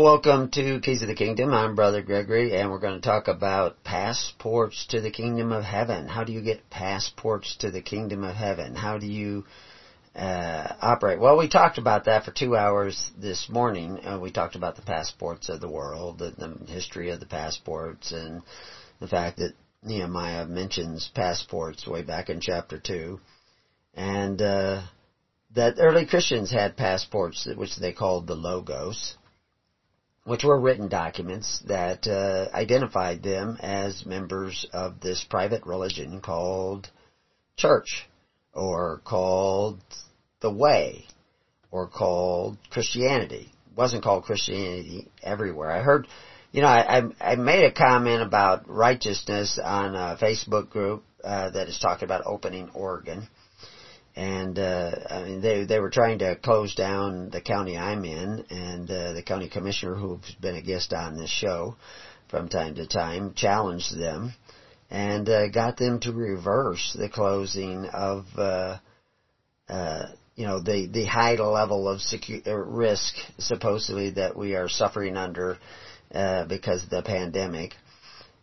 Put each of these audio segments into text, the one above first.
Welcome to Keys of the Kingdom. I'm Brother Gregory, and we're going to talk about passports to the kingdom of heaven. How do you get passports to the kingdom of heaven? How do you uh, operate? Well, we talked about that for two hours this morning. Uh, we talked about the passports of the world, the, the history of the passports, and the fact that Nehemiah mentions passports way back in chapter two, and uh, that early Christians had passports, which they called the logos which were written documents that uh, identified them as members of this private religion called church, or called the way, or called Christianity. It wasn't called Christianity everywhere. I heard, you know, I, I, made a comment about righteousness on a Facebook group uh, that is talking about opening Oregon and uh, I mean they they were trying to close down the county I'm in, and uh, the county commissioner, who's been a guest on this show from time to time, challenged them and uh, got them to reverse the closing of uh, uh, you know the the high level of secu- uh, risk supposedly that we are suffering under uh, because of the pandemic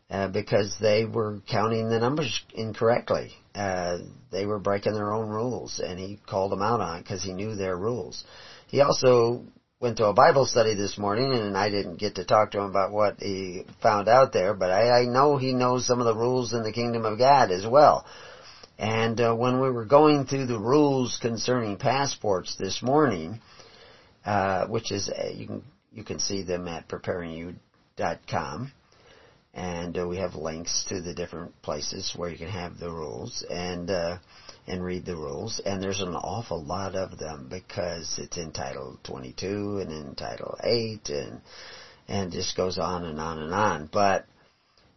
uh, because they were counting the numbers incorrectly. Uh, they were breaking their own rules, and he called them out on it because he knew their rules. He also went to a Bible study this morning, and I didn't get to talk to him about what he found out there, but I, I know he knows some of the rules in the kingdom of God as well. And uh, when we were going through the rules concerning passports this morning, uh, which is uh, you can you can see them at preparingyou.com and uh, we have links to the different places where you can have the rules and uh, and read the rules. And there's an awful lot of them because it's in Title 22 and in Title 8 and and just goes on and on and on. But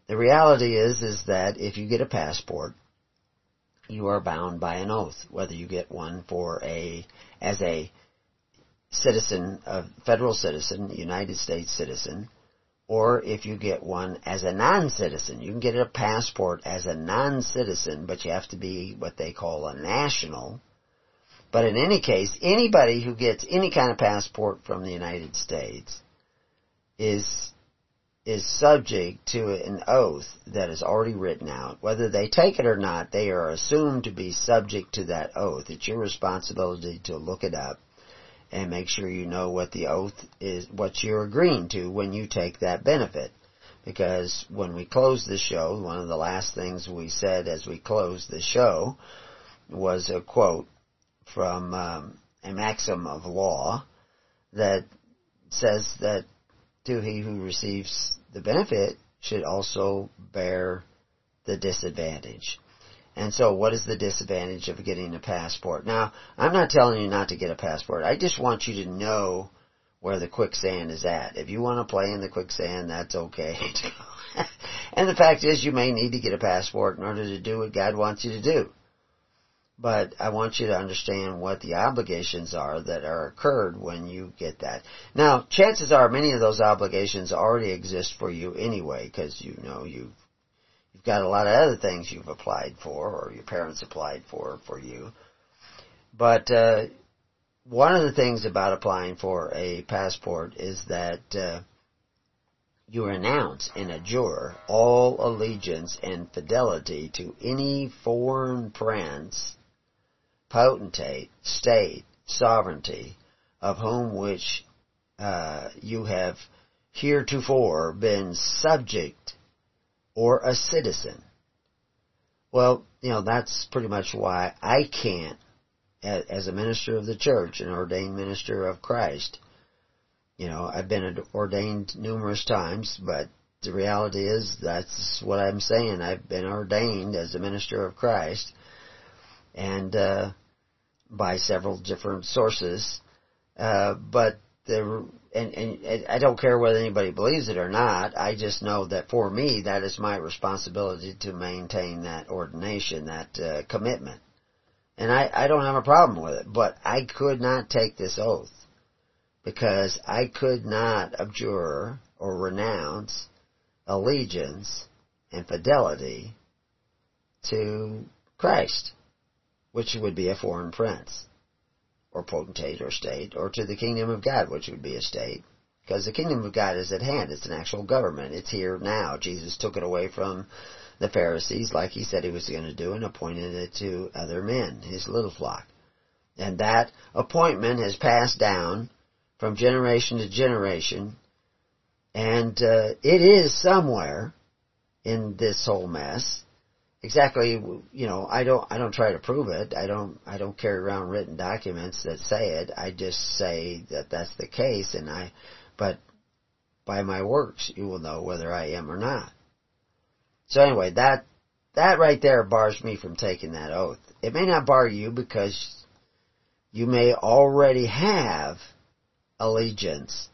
the reality is is that if you get a passport, you are bound by an oath, whether you get one for a as a citizen, a federal citizen, United States citizen, or if you get one as a non-citizen. You can get a passport as a non-citizen, but you have to be what they call a national. But in any case, anybody who gets any kind of passport from the United States is is subject to an oath that is already written out. Whether they take it or not, they are assumed to be subject to that oath. It's your responsibility to look it up and make sure you know what the oath is, what you're agreeing to when you take that benefit. Because when we closed the show, one of the last things we said as we closed the show was a quote from um, a maxim of law that says that to he who receives the benefit should also bear the disadvantage. And so what is the disadvantage of getting a passport? Now, I'm not telling you not to get a passport. I just want you to know where the quicksand is at. If you want to play in the quicksand, that's okay. and the fact is you may need to get a passport in order to do what God wants you to do. But I want you to understand what the obligations are that are occurred when you get that. Now, chances are many of those obligations already exist for you anyway, because you know you've You've got a lot of other things you've applied for, or your parents applied for for you. But uh, one of the things about applying for a passport is that uh, you renounce and adjure all allegiance and fidelity to any foreign prince, potentate, state, sovereignty, of whom which uh, you have heretofore been subject or a citizen. Well, you know, that's pretty much why I can't, as a minister of the church, an ordained minister of Christ, you know, I've been ordained numerous times, but the reality is that's what I'm saying. I've been ordained as a minister of Christ, and uh, by several different sources. Uh, but the and, and I don't care whether anybody believes it or not. I just know that for me, that is my responsibility to maintain that ordination, that uh, commitment. And I, I don't have a problem with it, but I could not take this oath because I could not abjure or renounce allegiance and fidelity to Christ, which would be a foreign prince, or potentate or state, or to the kingdom of God, which would be a state. Because the kingdom of God is at hand. It's an actual government. It's here now. Jesus took it away from the Pharisees like he said he was going to do and appointed it to other men, his little flock. And that appointment has passed down from generation to generation and uh, it is somewhere in this whole mess exactly you know i don't i don't try to prove it. I don't i don't carry around written documents that say it. I just say that that's the case and i but by my works you will know whether i am or not. So anyway that that right there bars me from taking that oath. It may not bar you because you may already have allegiance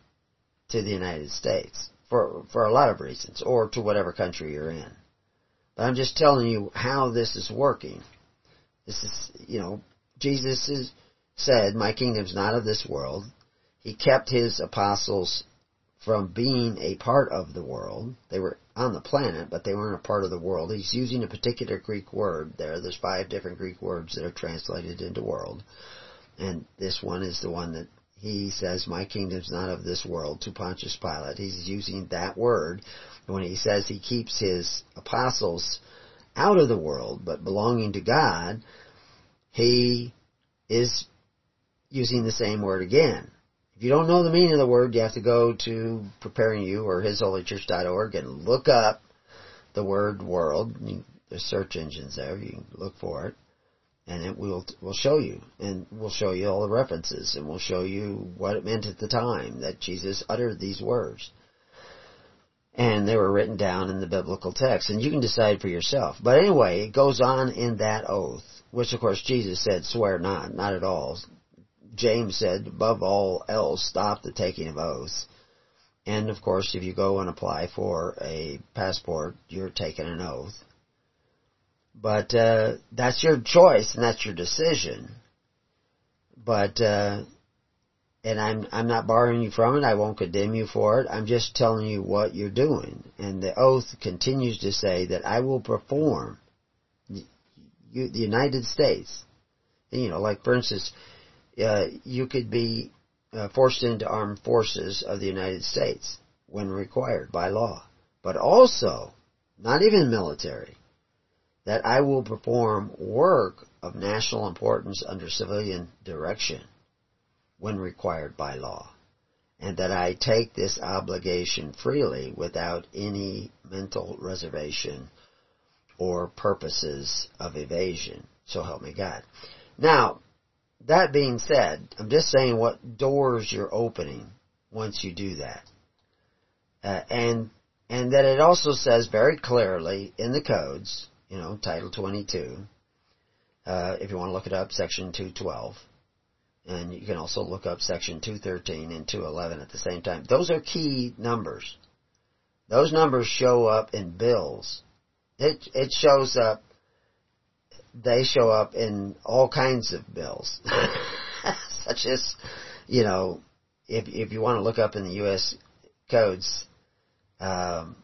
to the united states for for a lot of reasons or to whatever country you're in I'm just telling you how this is working. This is, you know, Jesus is, said, my kingdom's not of this world. He kept his apostles from being a part of the world. They were on the planet, but they weren't a part of the world. He's using a particular Greek word there. There's five different Greek words that are translated into world. And this one is the one that he says, my kingdom's not of this world to Pontius Pilate. He's using that word when he says he keeps his apostles out of the world but belonging to God, he is using the same word again. If you don't know the meaning of the word, you have to go to Preparing You or HisHolyChurch.org and look up the word world. There's search engines there. You can look for it. And it will, will show you. And we'll show you all the references. And we'll show you what it meant at the time that Jesus uttered these words and they were written down in the biblical text. And you can decide for yourself. But anyway, it goes on in that oath, which of course Jesus said, swear not, not at all. James said, above all else, stop the taking of oaths. And of course, if you go and apply for a passport, you're taking an oath. But uh, that's your choice and that's your decision. But uh, and I'm I'm not barring you from it. I won't condemn you for it. I'm just telling you what you're doing. And the oath continues to say that I will perform the United States. You know, like for instance, uh, you could be uh, forced into armed forces of the United States when required by law, but also not even military. That I will perform work of national importance under civilian direction when required by law, and that I take this obligation freely without any mental reservation or purposes of evasion. So help me God. Now, that being said, I'm just saying what doors you're opening once you do that. Uh, and and that it also says very clearly in the codes, you know, Title 22, uh, if you want to look it up, Section 212, and you can also look up section 213 and 211 at the same time. Those are key numbers. Those numbers show up in bills. It, it shows up, they show up in all kinds of bills. Such as, you know, if, if you want to look up in the U.S. codes, um,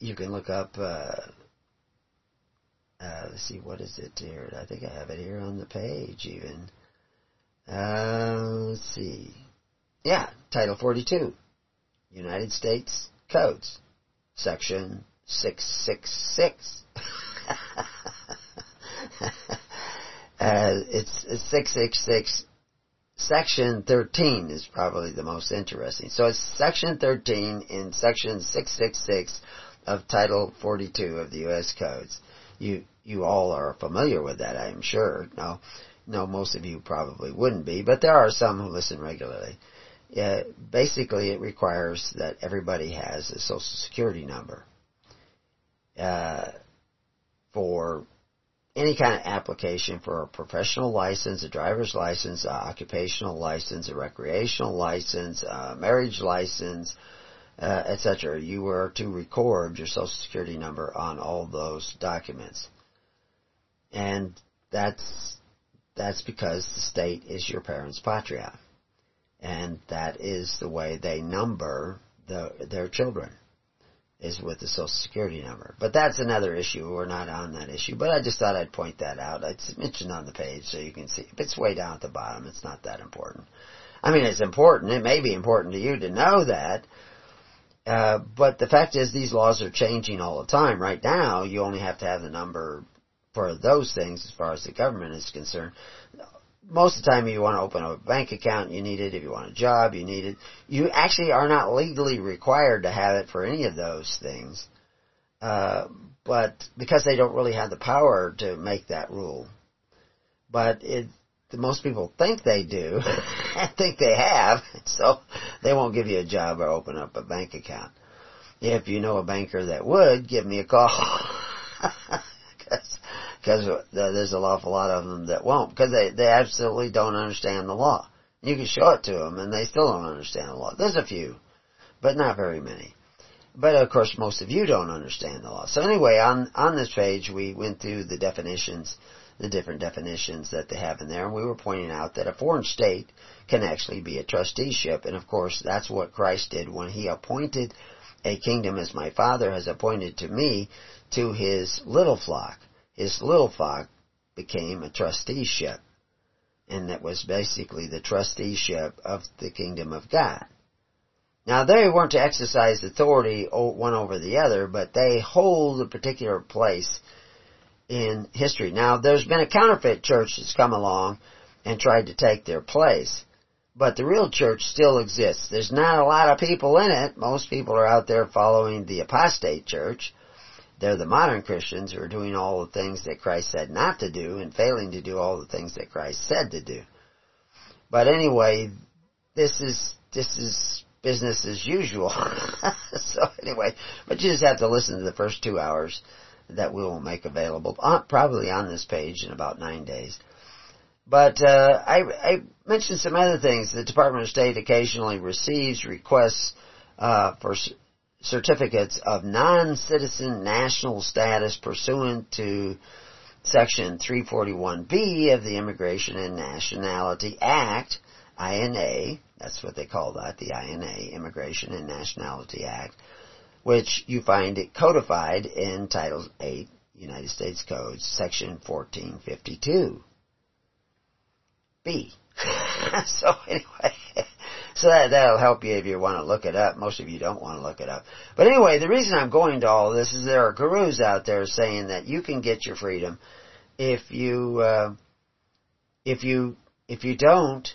you can look up, uh, uh, let's see, what is it here? I think I have it here on the page even. Uh, let's see. Yeah, Title 42. United States Codes. Section 666. uh, it's, it's 666. Section 13 is probably the most interesting. So it's Section 13 in Section 666 of Title 42 of the U.S. Codes. You, you all are familiar with that, I'm sure. Now, no, most of you probably wouldn't be, but there are some who listen regularly. Basically, it requires that everybody has a social security number uh, for any kind of application for a professional license, a driver's license, a occupational license, a recreational license, a marriage license, uh, etc. You are to record your social security number on all those documents. And that's that's because the state is your parens patriae. And that is the way they number the, their children is with the social security number. But that's another issue. We're not on that issue. But I just thought I'd point that out. It's mentioned on the page so you can see. It's way down at the bottom. It's not that important. I mean, it's important. It may be important to you to know that. Uh, but the fact is these laws are changing all the time. Right now, you only have to have the number for those things as far as the government is concerned most of the time you want to open a bank account, you need it. If you want a job, you need it. You actually are not legally required to have it for any of those things. Uh, but because they don't really have the power to make that rule. But it, most people think they do, think they have, so they won't give you a job or open up a bank account. If you know a banker that would, give me a call. because there's an awful lot of them that won't because they they absolutely don't understand the law. You can show it to them and they still don't understand the law. There's a few, but not very many. But of course, most of you don't understand the law. So anyway, on on this page, we went through the definitions, the different definitions that they have in there, and we were pointing out that a foreign state can actually be a trusteeship, and of course, that's what Christ did when He appointed a kingdom as my Father has appointed to me to His little flock his little flock became a trusteeship. And that was basically the trusteeship of the kingdom of God. Now they weren't to exercise authority one over the other, but they hold a particular place in history. Now there's been a counterfeit church that's come along and tried to take their place. But the real church still exists. There's not a lot of people in it. Most people are out there following the apostate church. They're the modern Christians who are doing all the things that Christ said not to do and failing to do all the things that Christ said to do. But anyway, this is, this is business as usual. so anyway, but you just have to listen to the first two hours that we will make available, uh, probably on this page in about nine days. But uh, I, I mentioned some other things. The Department of State occasionally receives requests uh, for certificates of non-citizen national status pursuant to Section 341B of the Immigration and Nationality Act, INA, that's what they call that, the INA, Immigration and Nationality Act, which you find it codified in Title 8, United States Code, Section 1452. B. so anyway, so that, that'll help you if you want to look it up. Most of you don't want to look it up. But anyway, the reason I'm going to all this is there are gurus out there saying that you can get your freedom if you, uh, if you, if you don't,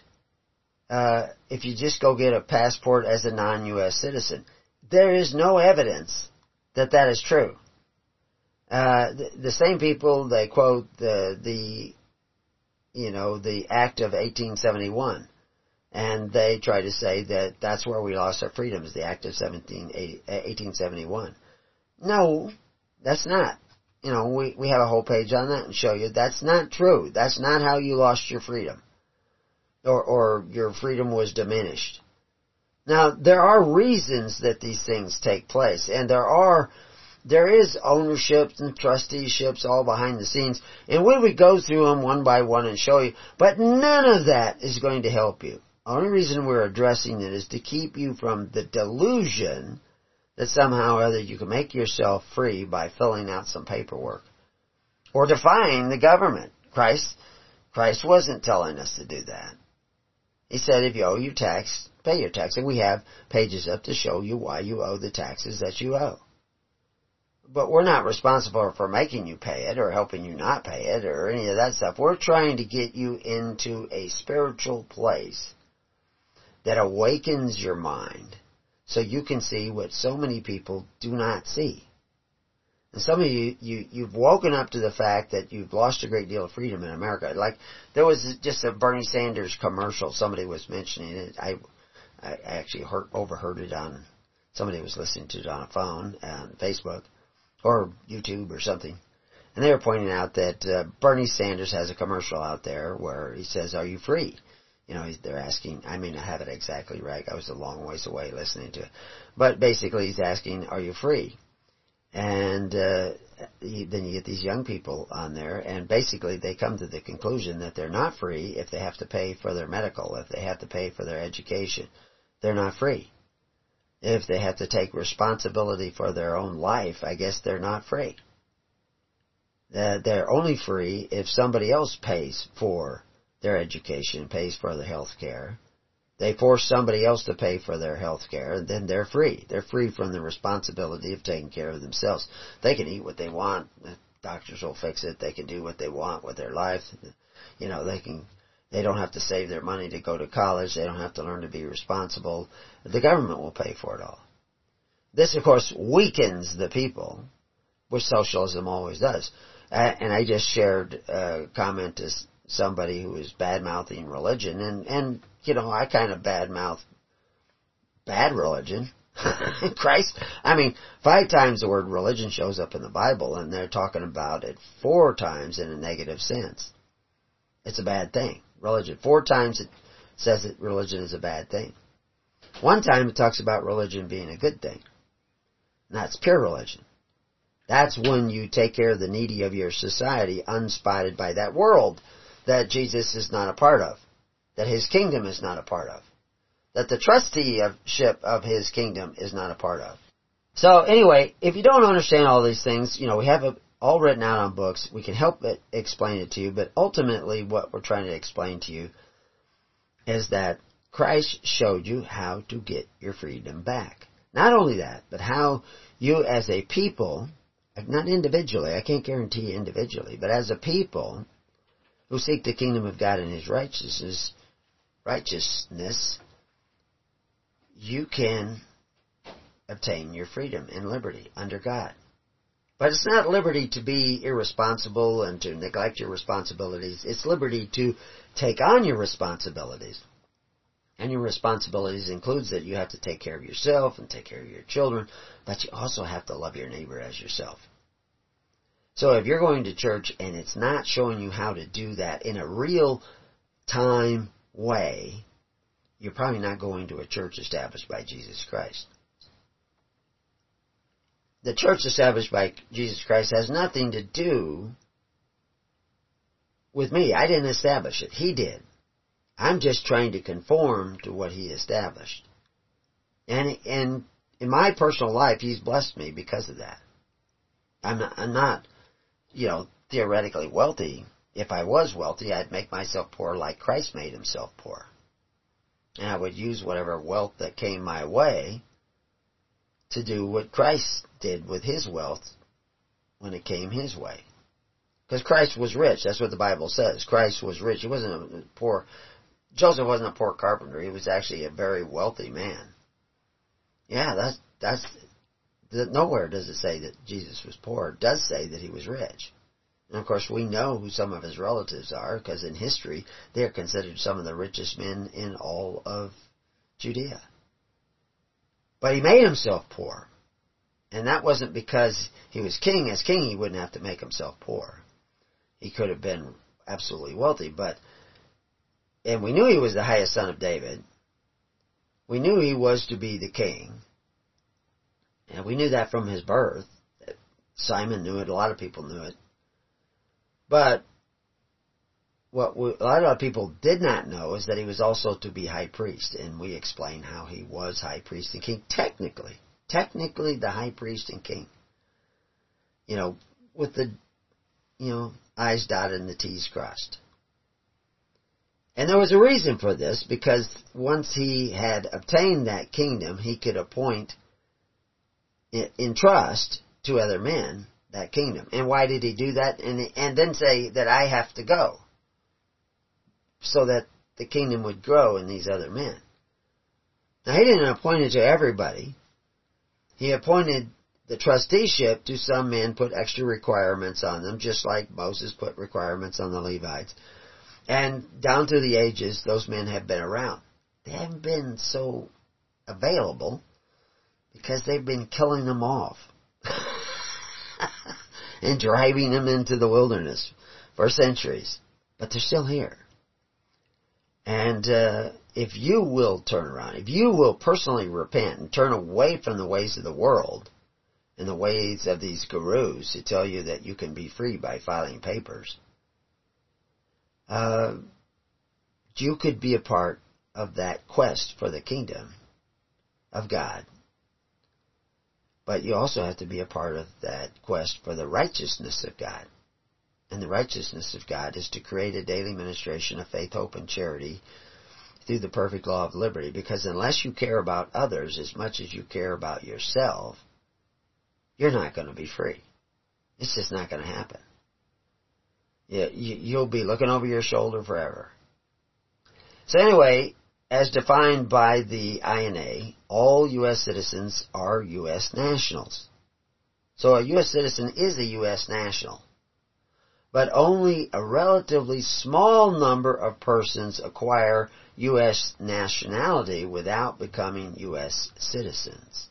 uh, if you just go get a passport as a non-U.S. citizen. There is no evidence that that is true. Uh, the, the same people they quote the the you know the Act of 1871 and they try to say that that's where we lost our freedoms, the Act of 1871. Uh, no, that's not. You know, we, we have a whole page on that and show you that's not true. That's not how you lost your freedom. Or, or your freedom was diminished. Now, there are reasons that these things take place, and there are, there is ownerships and trusteeships all behind the scenes, and we would go through them one by one and show you, but none of that is going to help you only reason we're addressing it is to keep you from the delusion that somehow or other you can make yourself free by filling out some paperwork. Or defying the government. Christ, Christ wasn't telling us to do that. He said if you owe your tax, pay your tax. And we have pages up to show you why you owe the taxes that you owe. But we're not responsible for making you pay it or helping you not pay it or any of that stuff. We're trying to get you into a spiritual place that awakens your mind so you can see what so many people do not see. And some of you, you, you've woken up to the fact that you've lost a great deal of freedom in America. Like, there was just a Bernie Sanders commercial, somebody was mentioning it. I, I actually heard, overheard it on, somebody was listening to it on a phone, on Facebook, or YouTube or something. And they were pointing out that uh, Bernie Sanders has a commercial out there where he says, are you free? You know, they're asking, I may not have it exactly right. I was a long ways away listening to it. But basically he's asking, are you free? And, uh, then you get these young people on there, and basically they come to the conclusion that they're not free if they have to pay for their medical, if they have to pay for their education. They're not free. If they have to take responsibility for their own life, I guess they're not free. Uh, they're only free if somebody else pays for their education, pays for their health care. They force somebody else to pay for their health care, and then they're free. They're free from the responsibility of taking care of themselves. They can eat what they want. The doctors will fix it. They can do what they want with their life. You know, they can, they don't have to save their money to go to college. They don't have to learn to be responsible. The government will pay for it all. This, of course, weakens the people, which socialism always does. And I just shared a comment somebody who was bad mouthing religion, and and you know I kind of bad mouth bad religion. Christ, I mean, five times the word religion shows up in the Bible, and they're talking about it four times in a negative sense. It's a bad thing. Religion. Four times it says that religion is a bad thing. One time it talks about religion being a good thing. And that's pure religion. That's when you take care of the needy of your society unspotted by that world that Jesus is not a part of, that his kingdom is not a part of, that the trusteeship of his kingdom is not a part of. So anyway, if you don't understand all these things, you know, we have it all written out on books. We can help it explain it to you, but ultimately what we're trying to explain to you is that Christ showed you how to get your freedom back. Not only that, but how you as a people, not individually, I can't guarantee individually, but as a people, who seek the kingdom of God and His righteousness, righteousness, you can obtain your freedom and liberty under God. But it's not liberty to be irresponsible and to neglect your responsibilities. It's liberty to take on your responsibilities. And your responsibilities includes that you have to take care of yourself and take care of your children, but you also have to love your neighbor as yourself. So if you're going to church and it's not showing you how to do that in a real time way, you're probably not going to a church established by Jesus Christ. The church established by Jesus Christ has nothing to do with me. I didn't establish it. He did. I'm just trying to conform to what he established. And, and in my personal life, he's blessed me because of that. I'm not, I'm not you know, theoretically wealthy. If I was wealthy, I'd make myself poor like Christ made himself poor. And I would use whatever wealth that came my way to do what Christ did with his wealth when it came his way. Because Christ was rich. That's what the Bible says. Christ was rich. He wasn't a poor. Joseph wasn't a poor carpenter. He was actually a very wealthy man. Yeah, that's that's nowhere does it say that Jesus was poor. It does say that he was rich. And of course, we know who some of his relatives are because in history they are considered some of the richest men in all of Judea. But he made himself poor. And that wasn't because he was king. As king, he wouldn't have to make himself poor. He could have been absolutely wealthy, but, and we knew he was the highest son of David. We knew he was to be the king. And we knew that from his birth. Simon knew it. A lot of people knew it. But what we, a lot of people did not know is that he was also to be high priest, and we explain how he was high priest and king. Technically, technically the high priest and king. You know, with the, you know, I's dotted and the T's crossed. And there was a reason for this because once he had obtained that kingdom, he could appoint in trust to other men that kingdom. And why did he do that? And, and then say that I have to go. So that the kingdom would grow in these other men. Now he didn't appoint it to everybody. He appointed the trusteeship to some men, put extra requirements on them, just like Moses put requirements on the Levites. And down through the ages, those men have been around. They haven't been so available because they've been killing them off and driving them into the wilderness for centuries. But they're still here. And uh, if you will turn around, if you will personally repent and turn away from the ways of the world and the ways of these gurus who tell you that you can be free by filing papers. Uh, you could be a part of that quest for the kingdom of God. But you also have to be a part of that quest for the righteousness of God. And the righteousness of God is to create a daily ministration of faith, hope, and charity through the perfect law of liberty. Because unless you care about others as much as you care about yourself, you're not going to be free. It's just not going to happen. You'll be looking over your shoulder forever. So anyway, as defined by the INA, all U.S. citizens are U.S. nationals. So a U.S. citizen is a U.S. national. But only a relatively small number of persons acquire U.S. nationality without becoming U.S. citizens.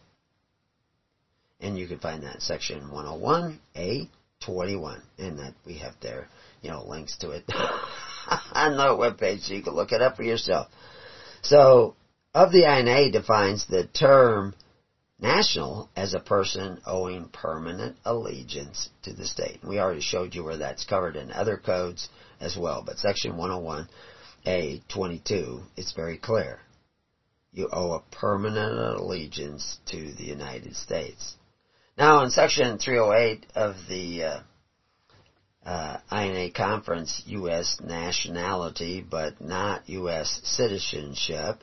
And you can find that section 101A 21. And that we have there, you know, links to it on the webpage so you can look it up for yourself. So, of the INA defines the term national as a person owing permanent allegiance to the state. We already showed you where that's covered in other codes as well, but section 101A 22, it's very clear. You owe a permanent allegiance to the United States. Now in section 308 of the uh, uh, INA conference U.S. nationality but not U.S. citizenship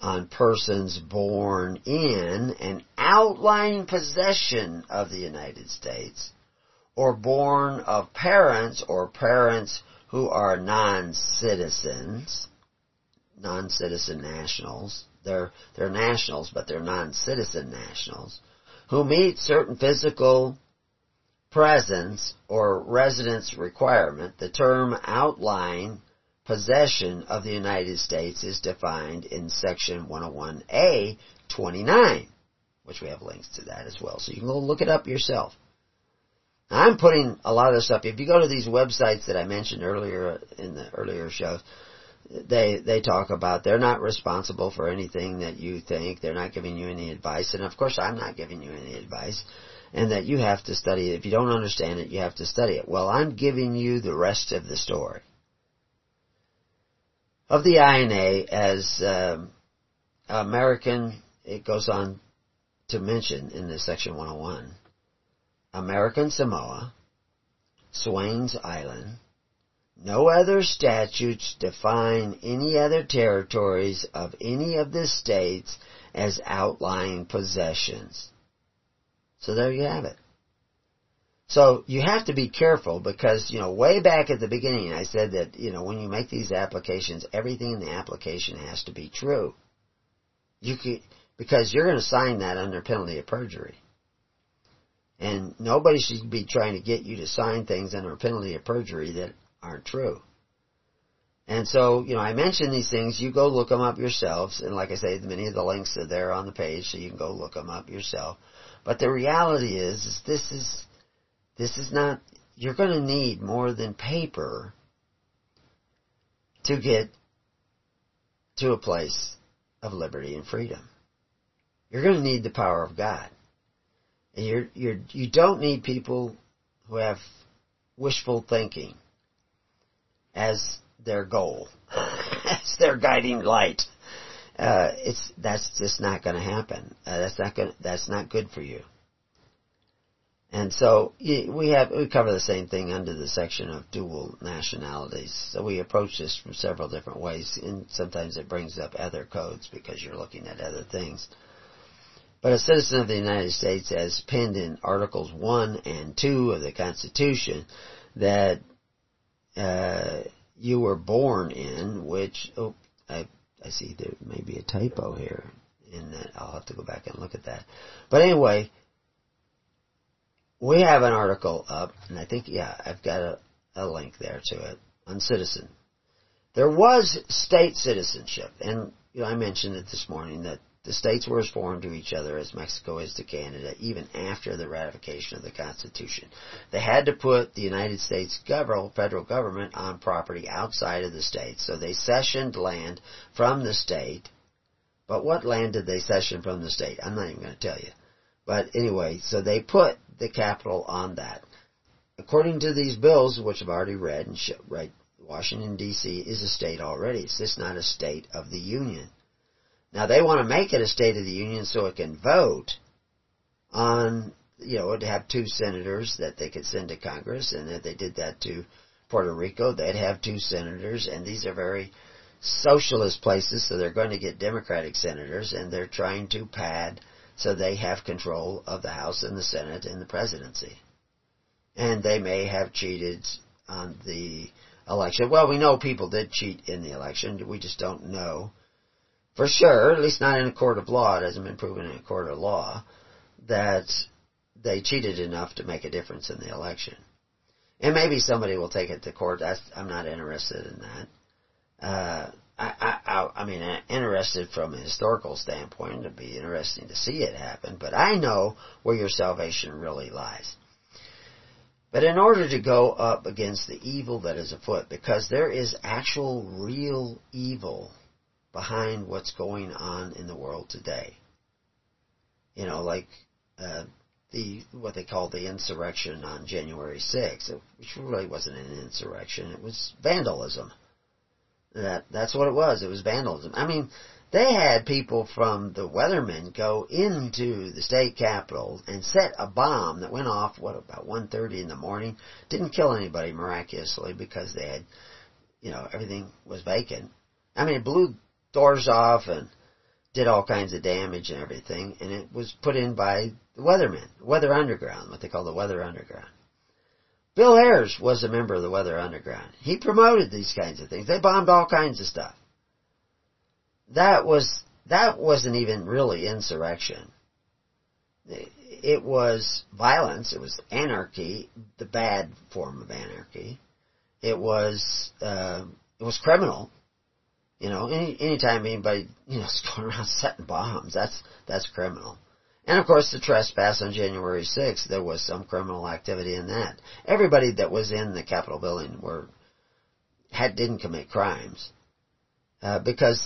on persons born in an outlying possession of the United States or born of parents or parents who are non-citizens, non-citizen nationals. They're, they're nationals, but they're non-citizen nationals, who meet certain physical, presence or residence requirement, the term outlying possession of the United States is defined in section 101A 29, which we have links to that as well. So you can go look it up yourself. I'm putting a lot of this up. If you go to these websites that I mentioned earlier in the earlier shows, they they talk about they're not responsible for anything that you think. They're not giving you any advice, and of course, I'm not giving you any advice and that you have to study it. If you don't understand it, you have to study it. Well, I'm giving you the rest of the story. Of the INA as um, American, it goes on to mention in this section 101, American Samoa, Swains Island, no other statutes define any other territories of any of the states as outlying possessions. So there you have it. So you have to be careful because, you know, way back at the beginning I said that, you know, when you make these applications, everything in the application has to be true. You could, because you're going to sign that under penalty of perjury. And nobody should be trying to get you to sign things under penalty of perjury that aren't true. And so, you know, I mention these things, you go look them up yourselves, and like I say, many of the links are there on the page, so you can go look them up yourself. But the reality is, is this is, this is not, you're going to need more than paper to get to a place of liberty and freedom. You're going to need the power of God. And you're, you're, you don't need people who have wishful thinking as their goal, as their guiding light uh, it's that's just not going to happen. Uh, that's not going. That's not good for you. And so we have we cover the same thing under the section of dual nationalities. So we approach this from several different ways, and sometimes it brings up other codes because you're looking at other things. But a citizen of the United States, as penned in Articles One and Two of the Constitution, that uh, you were born in, which oh, I I see there may be a typo here in that. I'll have to go back and look at that. But anyway, we have an article up, and I think, yeah, I've got a, a link there to it on citizen. There was state citizenship, and you know, I mentioned it this morning that the states were as foreign to each other as Mexico is to Canada, even after the ratification of the Constitution. They had to put the United States federal government on property outside of the state, so they cessioned land from the state. But what land did they cession from the state? I'm not even going to tell you. But anyway, so they put the capital on that. According to these bills, which I've already read and right, Washington D.C. is a state already. It's just not a state of the Union. Now they want to make it a state of the Union so it can vote on, you know, to have two senators that they could send to Congress, and if they did that to Puerto Rico, they'd have two senators, and these are very socialist places, so they're going to get Democratic senators, and they're trying to pad so they have control of the House and the Senate and the presidency. And they may have cheated on the election. Well, we know people did cheat in the election. We just don't know for sure, at least not in a court of law. It hasn't been proven in a court of law that they cheated enough to make a difference in the election. And maybe somebody will take it to court. That's, I'm not interested in that. Uh, I, I, I mean, interested from a historical standpoint. It'd be interesting to see it happen, but I know where your salvation really lies. But in order to go up against the evil that is afoot, because there is actual real evil behind what's going on in the world today. You know, like uh, the what they call the insurrection on January 6th, which really wasn't an insurrection; it was vandalism. That that's what it was. It was vandalism. I mean, they had people from the Weathermen go into the state capitol and set a bomb that went off what about 1:30 in the morning. Didn't kill anybody miraculously because they had, you know, everything was vacant. I mean, it blew doors off and did all kinds of damage and everything, and it was put in by the Weathermen, Weather Underground, what they call the Weather Underground. Bill Ayers was a member of the Weather Underground. He promoted these kinds of things. They bombed all kinds of stuff. That was, that wasn't even really insurrection. It was violence. It was anarchy, the bad form of anarchy. It was, uh, it was criminal. You know, any anytime anybody you know is going around setting bombs, that's that's criminal. And of course, the trespass on January 6th, there was some criminal activity in that. Everybody that was in the Capitol building were had didn't commit crimes uh, because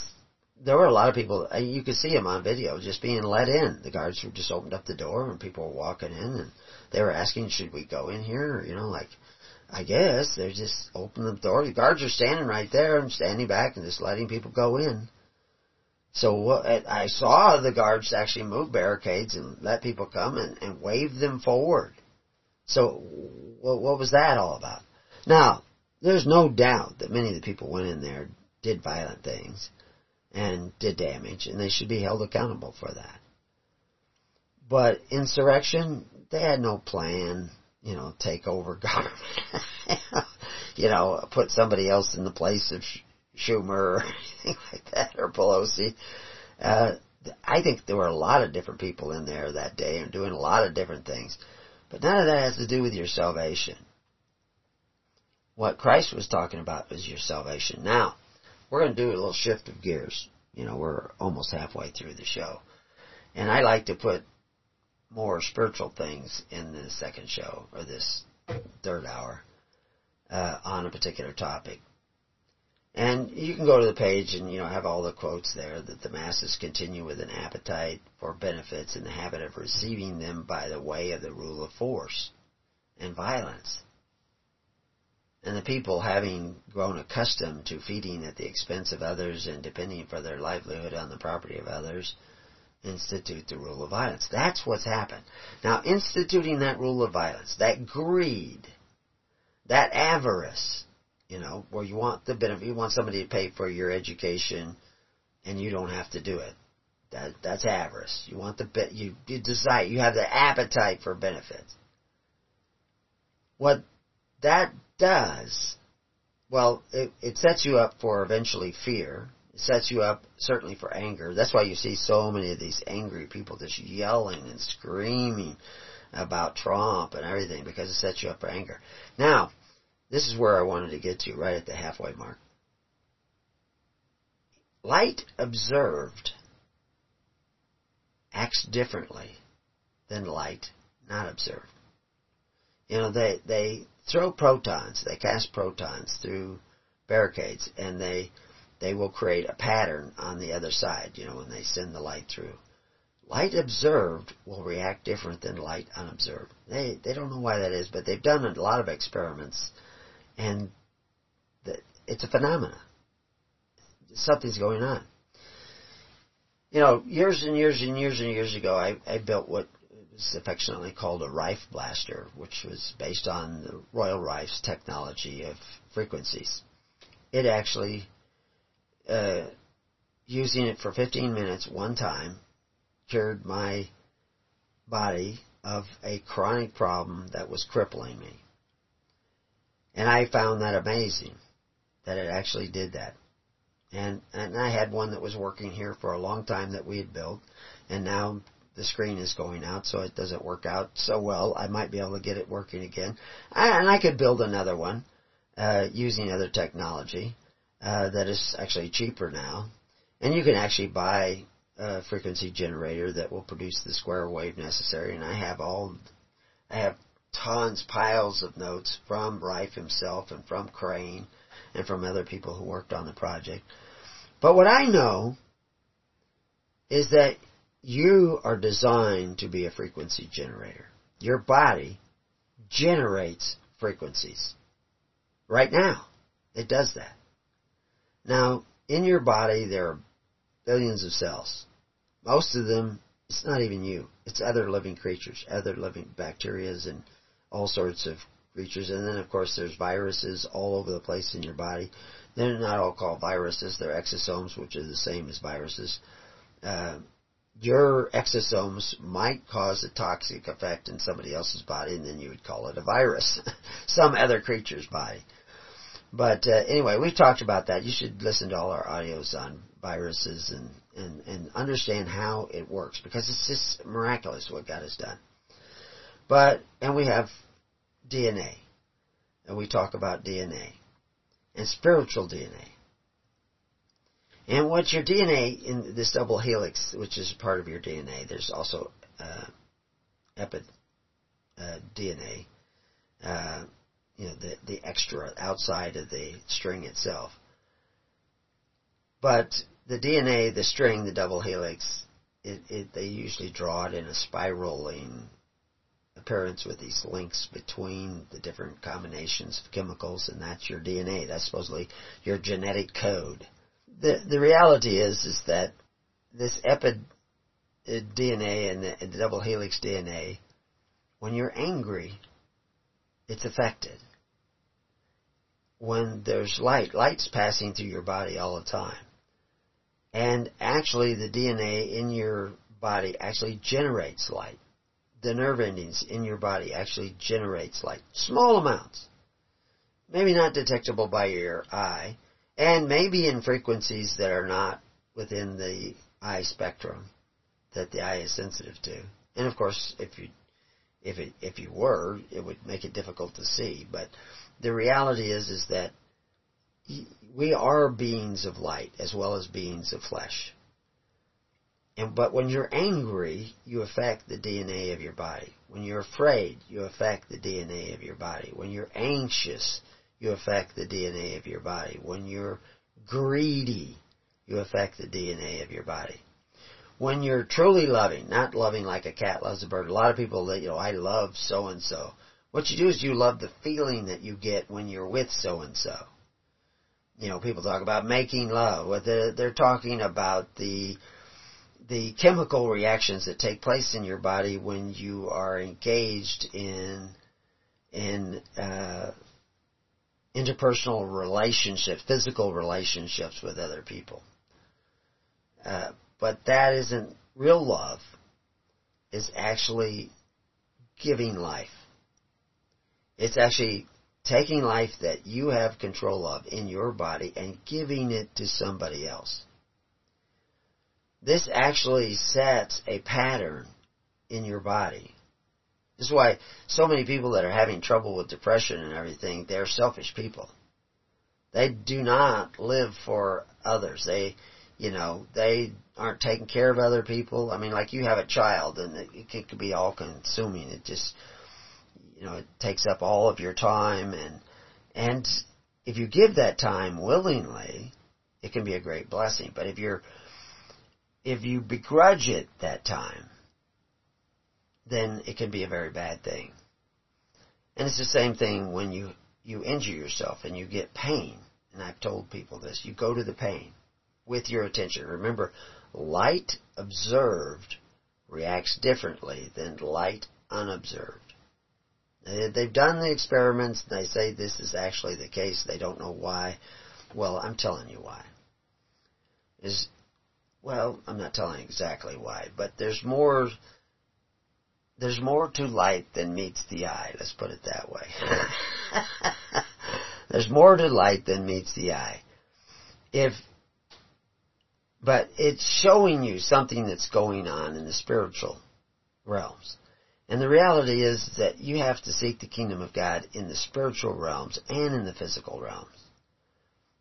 there were a lot of people. Uh, you could see them on video just being let in. The guards just opened up the door and people were walking in and they were asking, "Should we go in here?" You know, like I guess they're just opening the door. The guards are standing right there and standing back and just letting people go in. So I saw the guards actually move barricades and let people come and, and wave them forward. So what, what was that all about? Now, there's no doubt that many of the people went in there, did violent things, and did damage, and they should be held accountable for that. But insurrection, they had no plan, you know, take over government. you know, put somebody else in the place of Schumer or anything like that, or Pelosi. Uh, I think there were a lot of different people in there that day and doing a lot of different things. But none of that has to do with your salvation. What Christ was talking about was your salvation. Now, we're going to do a little shift of gears. You know, we're almost halfway through the show. And I like to put more spiritual things in the second show, or this third hour, uh, on a particular topic. And you can go to the page and, you know, have all the quotes there that the masses continue with an appetite for benefits and the habit of receiving them by the way of the rule of force and violence. And the people having grown accustomed to feeding at the expense of others and depending for their livelihood on the property of others, institute the rule of violence. That's what's happened. Now, instituting that rule of violence, that greed, that avarice, you know, where you want the benefit, you want somebody to pay for your education, and you don't have to do it. That that's avarice. You want the bit you you desire you have the appetite for benefits. What that does, well, it, it sets you up for eventually fear. Sets you up certainly for anger. That's why you see so many of these angry people just yelling and screaming about Trump and everything because it sets you up for anger. Now, this is where I wanted to get to, right at the halfway mark. Light observed acts differently than light not observed. You know, they, they throw photons, they cast photons through barricades and they, they will create a pattern on the other side, you know, when they send the light through. light observed will react different than light unobserved. They they don't know why that is, but they've done a lot of experiments, and the, it's a phenomena. Something's going on. You know, years and years and years and years ago, I, I built what was affectionately called a Rife blaster, which was based on the Royal Rife's technology of frequencies. It actually, uh, using it for 15 minutes one time, cured my body of a chronic problem that was crippling me. And I found that amazing that it actually did that. And and I had one that was working here for a long time that we had built, and now the screen is going out, so it doesn't work out so well. I might be able to get it working again, and I could build another one uh, using other technology uh, that is actually cheaper now. And you can actually buy a frequency generator that will produce the square wave necessary. And I have all, I have tons, piles of notes from Rife himself and from Crane and from other people who worked on the project. But what I know is that you are designed to be a frequency generator. Your body generates frequencies. Right now, it does that. Now, in your body, there are billions of cells. Most of them, it's not even you. It's other living creatures, other living bacterias and all sorts of creatures. And then, of course, there's viruses all over the place in your body. They're not all called viruses. They're exosomes, which are the same as viruses. Uh, your exosomes might cause a toxic effect in somebody else's body, and then you would call it a virus, some other creature's body. But uh, anyway, we've talked about that. You should listen to all our audios on viruses and, and, and understand how it works because it's just miraculous what God has done. But, and we have DNA. And we talk about DNA. And spiritual DNA. And what's your DNA in this double helix, which is part of your DNA, there's also uh, epi uh, DNA, uh, you know, the, the extra outside of the string itself. But the DNA, the string, the double helix, it, it, they usually draw it in a spiraling appearance with these links between the different combinations of chemicals, and that's your DNA. That's supposedly your genetic code. The the reality is is that this epi uh, DNA and the, and the double helix DNA, when you're angry, it's affected. When there's light, light's passing through your body all the time. And actually the DNA in your body actually generates light. The nerve endings in your body actually generates light. Small amounts. Maybe not detectable by your eye, and maybe in frequencies that are not within the eye spectrum that the eye is sensitive to. And of course, if you if it if you were, it would make it difficult to see. But the reality is is that we are beings of light as well as beings of flesh. And but when you're angry, you affect the DNA of your body. When you're afraid, you affect the DNA of your body. When you're anxious, you affect the DNA of your body. When you're greedy, you affect the DNA of your body when you're truly loving, not loving like a cat loves a bird. A lot of people that, you know, I love so and so. What you do is you love the feeling that you get when you're with so and so. You know, people talk about making love. What they're, they're talking about the, the chemical reactions that take place in your body when you are engaged in, in, uh, interpersonal relationships, physical relationships with other people. Uh, but that isn't real love. It's actually giving life. It's actually taking life that you have control of in your body and giving it to somebody else. This actually sets a pattern in your body. This is why so many people that are having trouble with depression and everything, they're selfish people. They do not live for others. They you know, they aren't taking care of other people. I mean, like you have a child and it, it could be all consuming. It just, you know, it takes up all of your time and, and if you give that time willingly, it can be a great blessing. But if you're, if you begrudge it that time, then it can be a very bad thing. And it's the same thing when you, you injure yourself and you get pain. And I've told people this. You go to the pain with your attention. Remember, light observed reacts differently than light unobserved. They've done the experiments. They say this is actually the case. They don't know why. Well, I'm telling you why. Is well, I'm not telling exactly why, but there's more there's more to light than meets the eye. Let's put it that way. there's more to light than meets the eye. If but it's showing you something that's going on in the spiritual realms. And the reality is that you have to seek the kingdom of God in the spiritual realms and in the physical realms.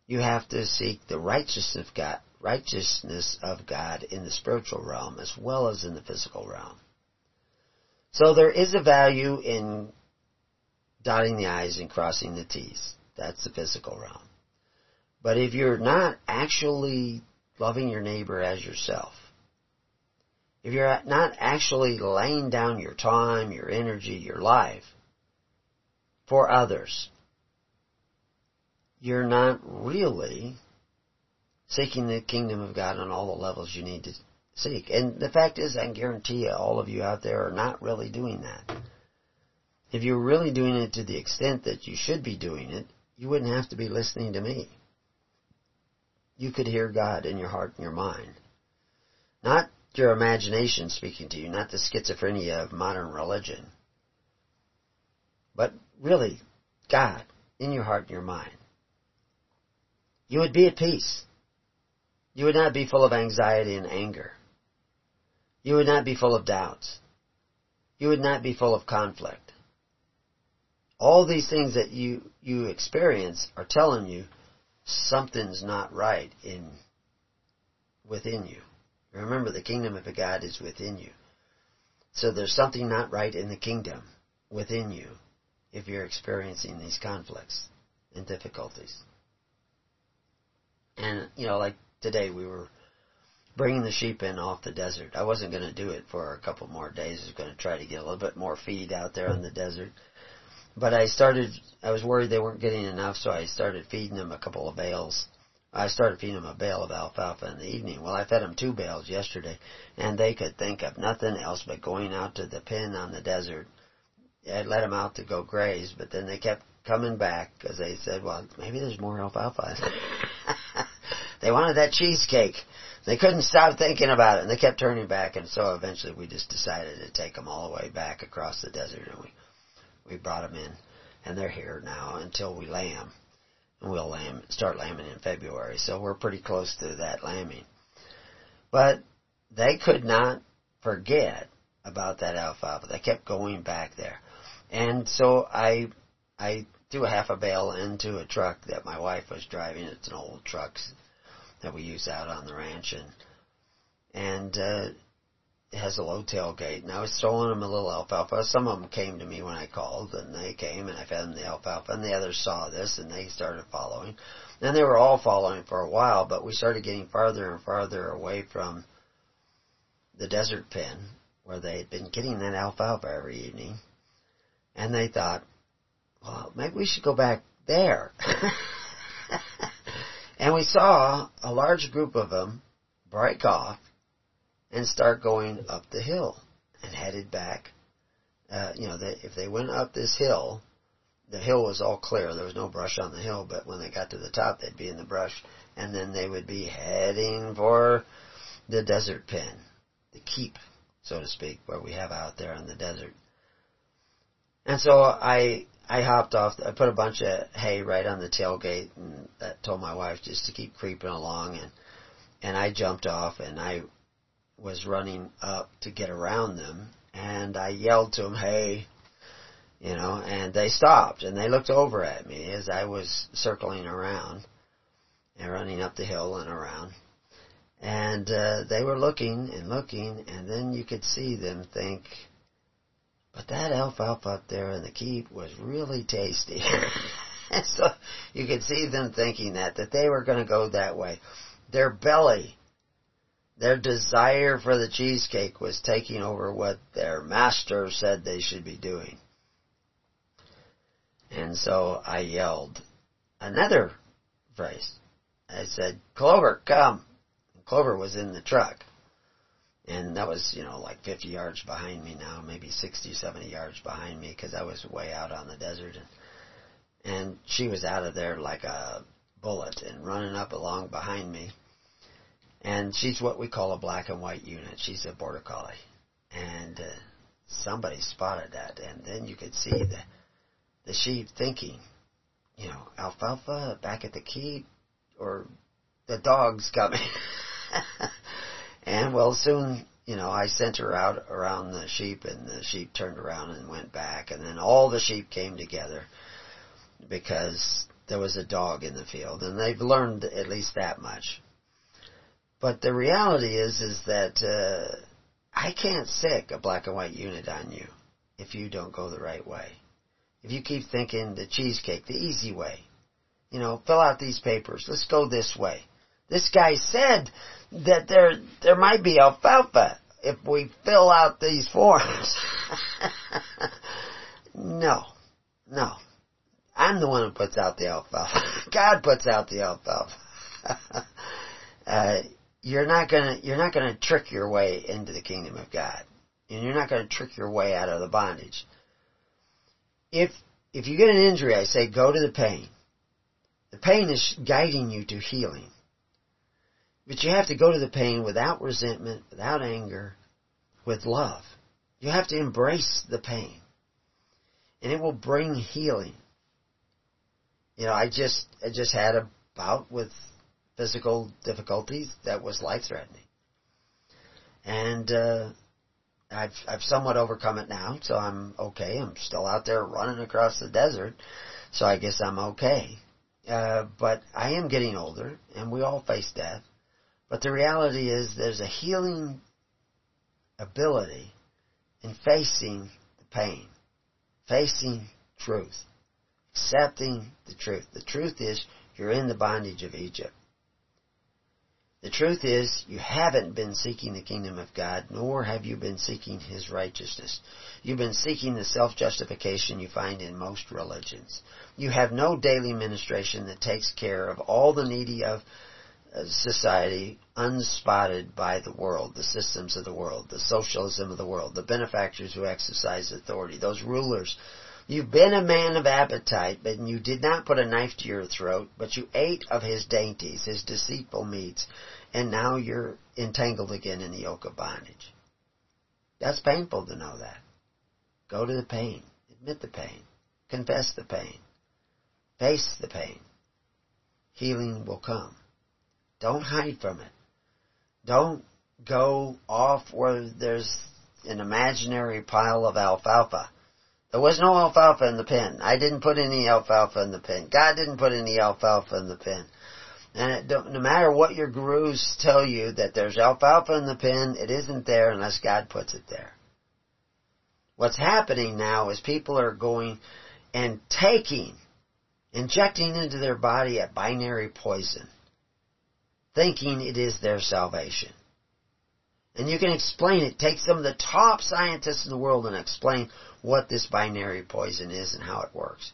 You have to seek the righteousness of God, righteousness of God in the spiritual realm as well as in the physical realm. So there is a value in dotting the I's and crossing the T's. That's the physical realm. But if you're not actually loving your neighbor as yourself, if you're not actually laying down your time, your energy, your life for others, you're not really seeking the kingdom of God on all the levels you need to seek. And the fact is, I guarantee you, all of you out there are not really doing that. If you're really doing it to the extent that you should be doing it, you wouldn't have to be listening to me. You could hear God in your heart and your mind. Not your imagination speaking to you, not the schizophrenia of modern religion. But really, God in your heart and your mind. You would be at peace. You would not be full of anxiety and anger. You would not be full of doubts. You would not be full of conflict. All these things that you, you experience are telling you something's not right in, within you. Remember, the kingdom of God is within you. So there's something not right in the kingdom within you if you're experiencing these conflicts and difficulties. And, you know, like today we were bringing the sheep in off the desert. I wasn't going to do it for a couple more days. I was going to try to get a little bit more feed out there in the desert. But I started, I was worried they weren't getting enough, so I started feeding them a couple of bales I started feeding them a bale of alfalfa in the evening. Well, I fed them two bales yesterday, and they could think of nothing else but going out to the pen on the desert. I let them out to go graze, but then they kept coming back because they said, well, maybe there's more alfalfa. they wanted that cheesecake. They couldn't stop thinking about it, and they kept turning back, and so eventually we just decided to take them all the way back across the desert, and we, we brought them in, and they're here now until we them and we'll lamb, start lambing in February. So we're pretty close to that lambing. But they could not forget about that alfalfa. They kept going back there. And so I, I threw a half a bale into a truck that my wife was driving. It's an old truck that we use out on the ranch and, and, uh, has a low tailgate, and I was throwing them a little alfalfa. Some of them came to me when I called, and they came, and I fed them the alfalfa, and the others saw this, and they started following. And they were all following for a while, but we started getting farther and farther away from the desert pen, where they had been getting that alfalfa every evening. And they thought, well, maybe we should go back there. and we saw a large group of them break off and start going up the hill and headed back. Uh, you know, they, if they went up this hill, the hill was all clear. There was no brush on the hill, but when they got to the top, they'd be in the brush, and then they would be heading for the desert pen, the keep, so to speak, where we have out there in the desert. And so I I hopped off. I put a bunch of hay right on the tailgate, and I told my wife just to keep creeping along, and and I jumped off, and I was running up to get around them, and I yelled to them, "Hey!" You know, and they stopped and they looked over at me as I was circling around and running up the hill and around. And uh, they were looking and looking, and then you could see them think, but that alfalfa up there in the keep was really tasty. and so you could see them thinking that, that they were going to go that way. Their belly Their desire for the cheesecake was taking over what their master said they should be doing. And so I yelled another phrase. I said, Clover, come. Clover was in the truck. And that was, you know, like 50 yards behind me now, maybe 60, 70 yards behind me because I was way out on the desert. And, and she was out of there like a bullet and running up along behind me. And she's what we call a black and white unit. She's a border collie. And uh, somebody spotted that. And then you could see the, the sheep thinking, you know, alfalfa back at the keep or the dog's coming. and well, soon, you know, I sent her out around the sheep and the sheep turned around and went back and then all the sheep came together because there was a dog in the field and they've learned at least that much. But the reality is, is that, uh, I can't sic a black and white unit on you if you don't go the right way. If you keep thinking the cheesecake, the easy way, you know, fill out these papers. Let's go this way. This guy said that there there might be alfalfa if we fill out these forms. no, no. I'm the one who puts out the alfalfa. God puts out the alfalfa. uh, you're not gonna you're not gonna trick your way into the kingdom of God, and you're not gonna trick your way out of the bondage. If if you get an injury, I say go to the pain. The pain is guiding you to healing. But you have to go to the pain without resentment, without anger, with love. You have to embrace the pain. And it will bring healing. You know, I just I just had a bout with physical difficulties that was life threatening. And uh I've I've somewhat overcome it now, so I'm okay. I'm still out there running across the desert, so I guess I'm okay. Uh, but I am getting older, and we all face death. But the reality is, there's a healing ability in facing the pain, facing truth, accepting the truth. The truth is, you're in the bondage of Egypt. The truth is, you haven't been seeking the kingdom of God, nor have you been seeking His righteousness. You've been seeking the self-justification you find in most religions. You have no daily ministration that takes care of all the needy of uh, society unspotted by the world, the systems of the world, the socialism of the world, the benefactors who exercise authority, those rulers You've been a man of appetite, but you did not put a knife to your throat, but you ate of his dainties, his deceitful meats, and now you're entangled again in the yoke of bondage. That's painful to know that. Go to the pain. Admit the pain. Confess the pain. Face the pain. Healing will come. Don't hide from it. Don't go off where there's an imaginary pile of alfalfa there was no alfalfa in the pen. I didn't put any alfalfa in the pen. God didn't put any alfalfa in the pen. And no matter what your gurus tell you that there's alfalfa in the pen, it isn't there unless God puts it there. What's happening now is people are going and taking, injecting into their body a binary poison, thinking it is their salvation. And you can explain it. Take some of the top scientists in the world and explain what this binary poison is and how it works.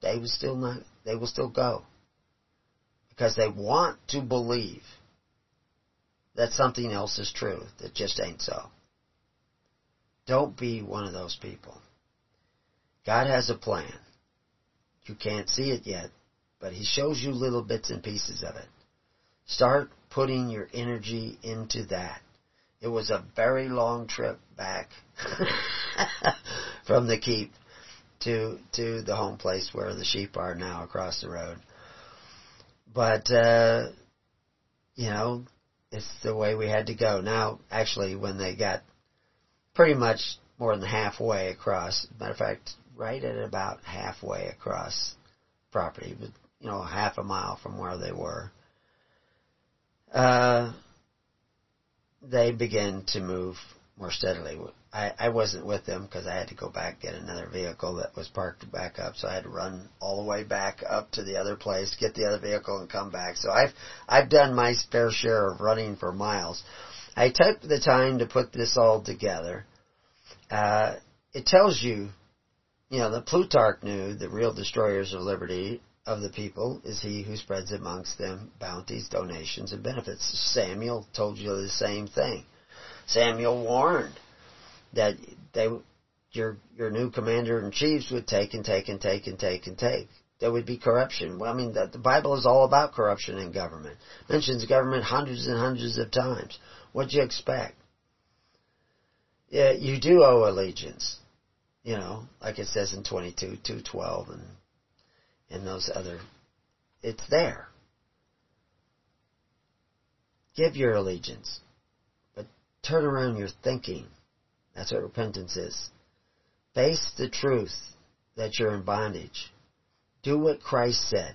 They will still not, they will still go. Because they want to believe that something else is true that just ain't so. Don't be one of those people. God has a plan. You can't see it yet, but He shows you little bits and pieces of it. Start putting your energy into that. It was a very long trip back from the keep to to the home place where the sheep are now across the road. But uh you know, it's the way we had to go. Now, actually, when they got pretty much more than halfway across, matter of fact, right at about halfway across property, but you know, half a mile from where they were, uh, they began to move more steadily. I, I wasn't with them because I had to go back get another vehicle that was parked back up, so I had to run all the way back up to the other place, get the other vehicle, and come back. So I've I've done my fair share of running for miles. I took the time to put this all together. Uh, it tells you, you know, that Plutarch knew the real destroyers of liberty of the people is he who spreads amongst them bounties, donations, and benefits. Samuel told you the same thing. Samuel warned that they, your, your new commander in chiefs would take and take and take and take and take. There would be corruption. Well, I mean, the, the Bible is all about corruption in government. Mentions government hundreds and hundreds of times. What'd you expect? Yeah, you do owe allegiance. You know, like it says in 22, 212 and and those other, it's there. Give your allegiance, but turn around your thinking. That's what repentance is. Face the truth that you're in bondage. Do what Christ said.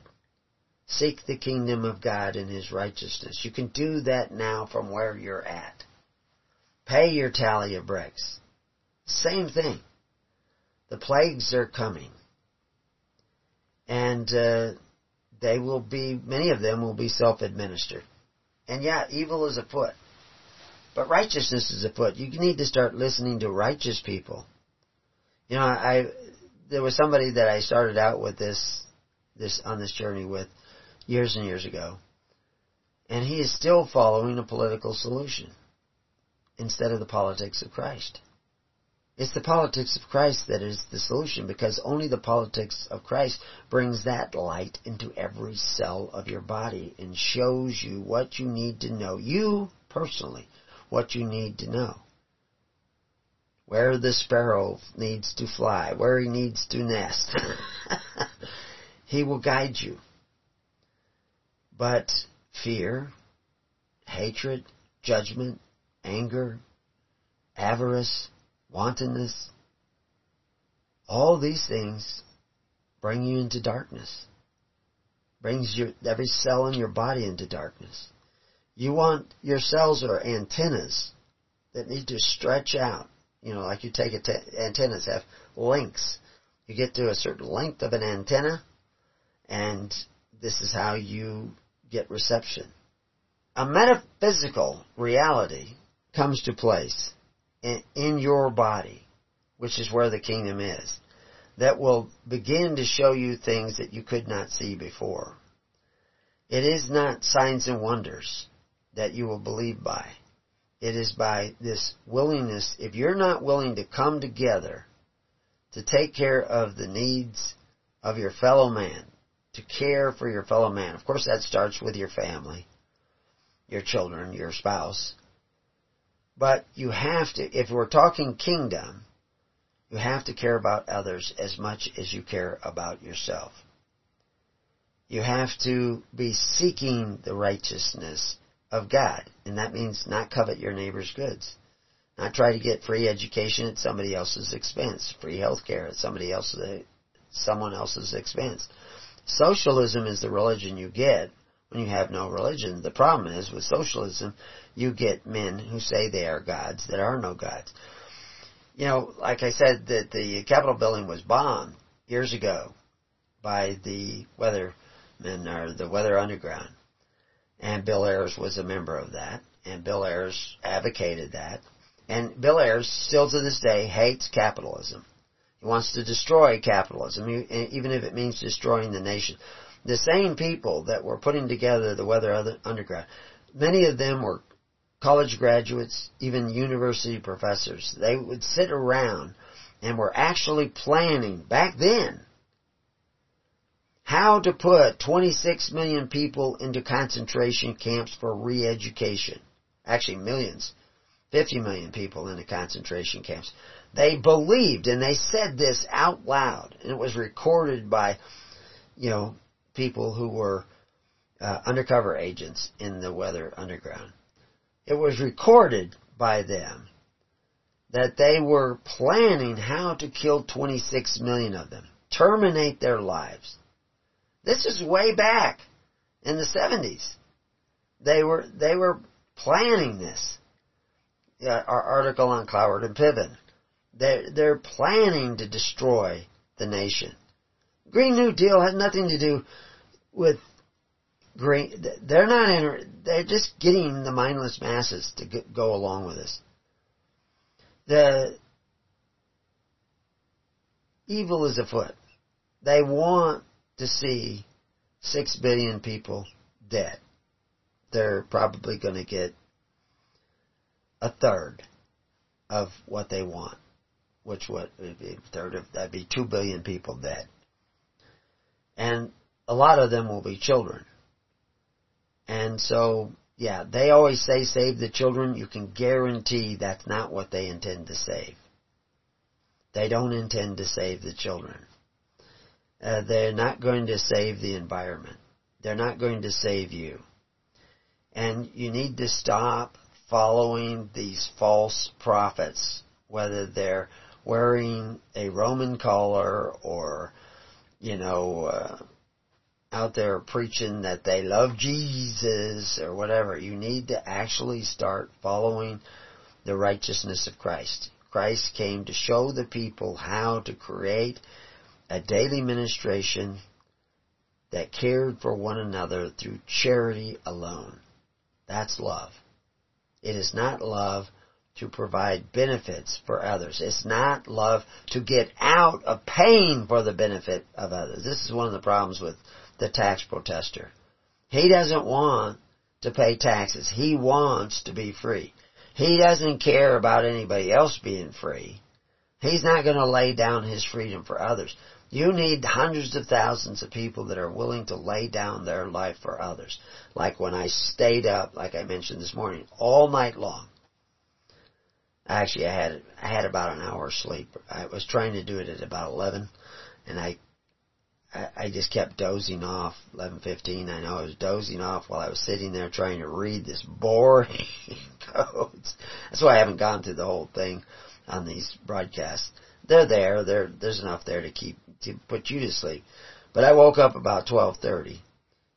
Seek the kingdom of God and His righteousness. You can do that now from where you're at. Pay your tally of bricks. Same thing. The plagues are coming and uh, they will be many of them will be self-administered. And yeah, evil is afoot, but righteousness is afoot. You need to start listening to righteous people. You know, I there was somebody that I started out with this this on this journey with years and years ago, and he is still following a political solution instead of the politics of Christ. It's the politics of Christ that is the solution because only the politics of Christ brings that light into every cell of your body and shows you what you need to know. You personally, what you need to know. Where the sparrow needs to fly, where he needs to nest. he will guide you. But fear, hatred, judgment, anger, avarice, wantonness, all these things bring you into darkness. Brings your every cell in your body into darkness. You want your cells are antennas that need to stretch out. You know, like you take a antennas have links. You get to a certain length of an antenna, and this is how you get reception. A metaphysical reality comes to place in your body, which is where the kingdom is, that will begin to show you things that you could not see before. It is not signs and wonders that you will believe by. It is by this willingness, if you're not willing to come together to take care of the needs of your fellow man, to care for your fellow man, of course that starts with your family, your children, your spouse, but you have to, if we're talking kingdom, you have to care about others as much as you care about yourself. You have to be seeking the righteousness of God, and that means not covet your neighbor's goods. Not try to get free education at somebody else's expense, free health care at somebody else's, someone else's expense. Socialism is the religion you get when you have no religion. The problem is with socialism, you get men who say they are gods that are no gods. You know, like I said, that the Capitol building was bombed years ago by the weathermen or the Weather Underground, and Bill Ayers was a member of that, and Bill Ayers advocated that, and Bill Ayers still to this day hates capitalism. He wants to destroy capitalism, even if it means destroying the nation. The same people that were putting together the Weather Underground, many of them were college graduates, even university professors. They would sit around and were actually planning back then how to put 26 million people into concentration camps for re-education. Actually millions. 50 million people into concentration camps. They believed and they said this out loud and it was recorded by, you know, people who were uh, undercover agents in the Weather Underground it was recorded by them that they were planning how to kill 26 million of them, terminate their lives. This is way back in the 70s. They were, they were planning this. our article on Cloward and Piven. They're, they're planning to destroy the nation. Green New Deal had nothing to do with green. They're not in. They're just getting the mindless masses to go along with this. The evil is afoot. They want to see six billion people dead. They're probably going to get a third of what they want, which would be a third of that'd be two billion people dead, and a lot of them will be children. And so, yeah, they always say save the children. You can guarantee that's not what they intend to save. They don't intend to save the children. Uh, they're not going to save the environment. They're not going to save you. And you need to stop following these false prophets, whether they're wearing a Roman collar or, you know, uh, out there preaching that they love Jesus or whatever. You need to actually start following the righteousness of Christ. Christ came to show the people how to create a daily ministration that cared for one another through charity alone. That's love. It is not love to provide benefits for others. It's not love to get out of paying for the benefit of others. This is one of the problems with the tax protester. He doesn't want to pay taxes. He wants to be free. He doesn't care about anybody else being free. He's not going to lay down his freedom for others. You need hundreds of thousands of people that are willing to lay down their life for others. Like when I stayed up, like I mentioned this morning, all night long. Actually, I had I had about an hour sleep. I was trying to do it at about eleven, and I I, just kept dozing off. Eleven fifteen, I know I was dozing off while I was sitting there trying to read this boring codes. That's why I haven't gone through the whole thing on these broadcasts. They're there. There, there's enough there to keep to put you to sleep. But I woke up about twelve thirty,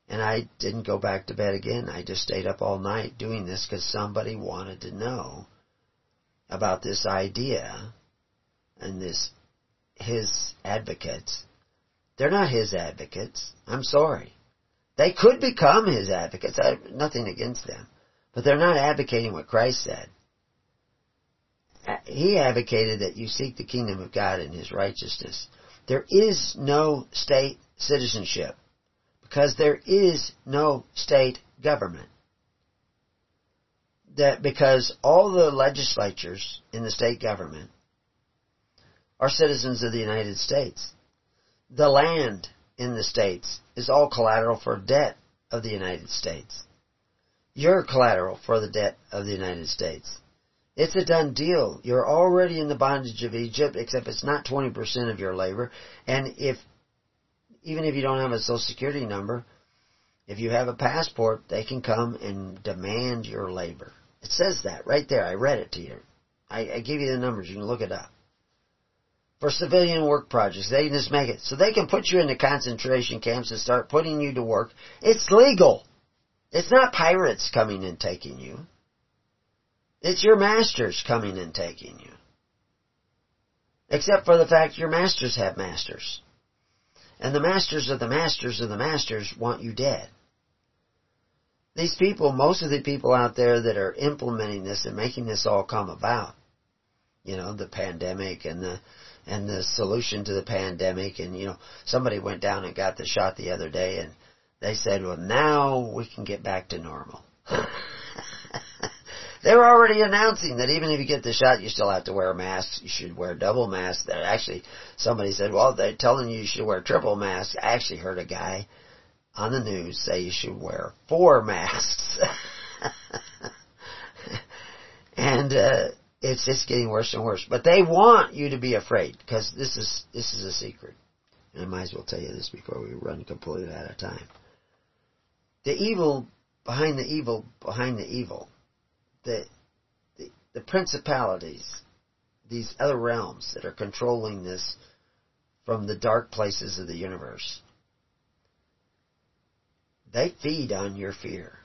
and I didn't go back to bed again. I just stayed up all night doing this because somebody wanted to know about this idea and this his advocates they're not his advocates. I'm sorry. They could become his advocates. I have nothing against them. But they're not advocating what Christ said. Uh, he advocated that you seek the kingdom of God and his righteousness. There is no state citizenship because there is no state government. That because all the legislatures in the state government are citizens of the United States the land in the States is all collateral for debt of the United States. You're collateral for the debt of the United States. It's a done deal. You're already in the bondage of Egypt, except it's not 20% of your labor. And if, even if you don't have a social security number, if you have a passport, they can come and demand your labor. It says that right there. I read it to you. I, I give you the numbers. You can look it up for civilian work projects. They just make it so they can put you into concentration camps and start putting you to work. It's legal. It's not pirates coming and taking you. It's your masters coming and taking you. Except for the fact your masters have masters. And the masters of the masters of the masters want you dead. These people, most of the people out there that are implementing this and making this all come about, you know, the pandemic and the and the solution to the pandemic. And, you know, somebody went down and got the shot the other day and they said, well, now we can get back to normal. they were already announcing that even if you get the shot, you still have to wear a mask. You should wear double masks. That actually, somebody said, well, they're telling you you should wear triple masks. I actually heard a guy on the news say you should wear four masks. and, uh, it's just getting worse and worse. But they want you to be afraid because this is this is a secret. And I might as well tell you this before we run completely out of time. The evil behind the evil behind the evil, the the, the principalities, these other realms that are controlling this from the dark places of the universe. They feed on your fear.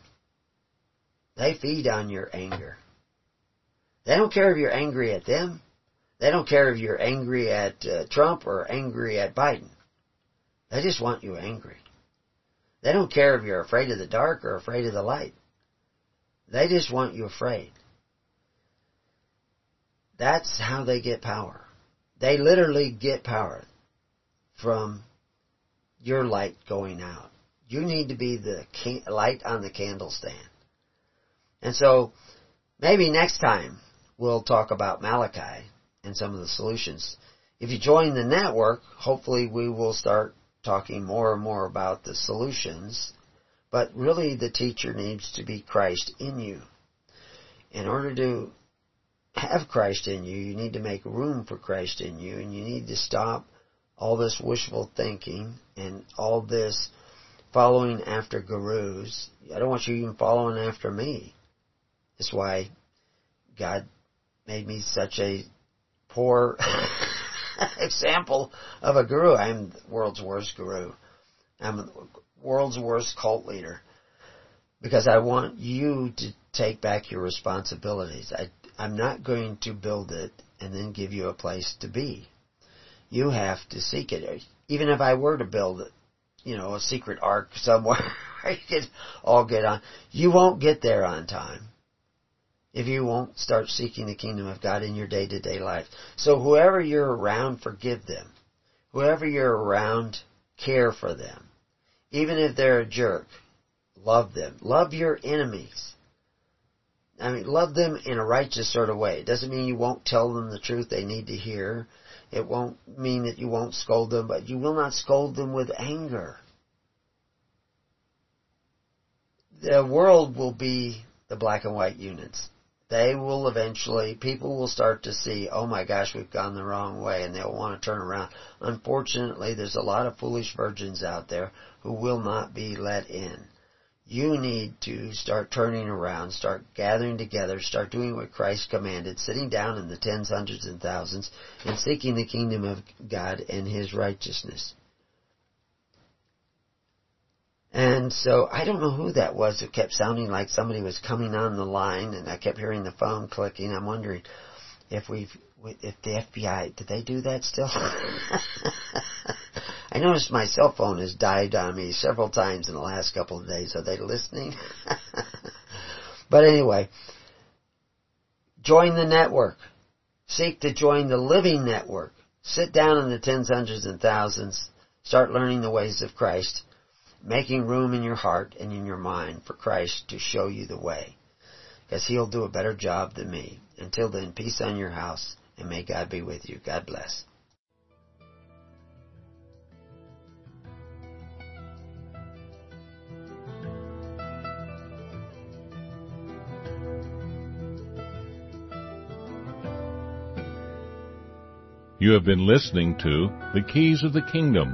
They feed on your anger. They don't care if you're angry at them. They don't care if you're angry at uh, Trump or angry at Biden. They just want you angry. They don't care if you're afraid of the dark or afraid of the light. They just want you afraid. That's how they get power. They literally get power from your light going out. You need to be the light on the candle stand. And so, maybe next time we'll talk about Malachi and some of the solutions. If you join the network, hopefully we will start talking more and more about the solutions, but really the teacher needs to be Christ in you. In order to have Christ in you, you need to make room for Christ in you, and you need to stop all this wishful thinking and all this following after gurus. I don't want you even following after me. That's why God made me such a poor example of a guru. I'm the world's worst guru. I'm the world's worst cult leader. Because I want you to take back your responsibilities. I, I'm not going to build it and then give you a place to be. You have to seek it. Even if I were to build it, you know, a secret ark somewhere, you could all get on. You won't get there on time if you won't start seeking the kingdom of God in your day to day life. So whoever you're around, forgive them. Whoever you're around, care for them. Even if they're a jerk, love them. Love your enemies. I mean, love them in a righteous sort of way. It doesn't mean you won't tell them the truth they need to hear. It won't mean that you won't scold them, but you will not scold them with anger. The world will be the black and white units they will eventually, people will start to see, oh my gosh, we've gone the wrong way, and they'll want to turn around. Unfortunately, there's a lot of foolish virgins out there who will not be let in. You need to start turning around, start gathering together, start doing what Christ commanded, sitting down in the tens, hundreds, and thousands, and seeking the kingdom of God and His righteousness. And so I don't know who that was It kept sounding like somebody was coming on the line and I kept hearing the phone clicking. I'm wondering if we've, if the FBI, did they do that still? I noticed my cell phone has died on me several times in the last couple of days. Are they listening? but anyway, join the network. Seek to join the living network. Sit down in the tens, hundreds, and thousands. Start learning the ways of Christ making room in your heart and in your mind for Christ to show you the way. Because He'll do a better job than me. Until then, peace on your house, and may God be with you. God bless. You have been listening to The Keys of the Kingdom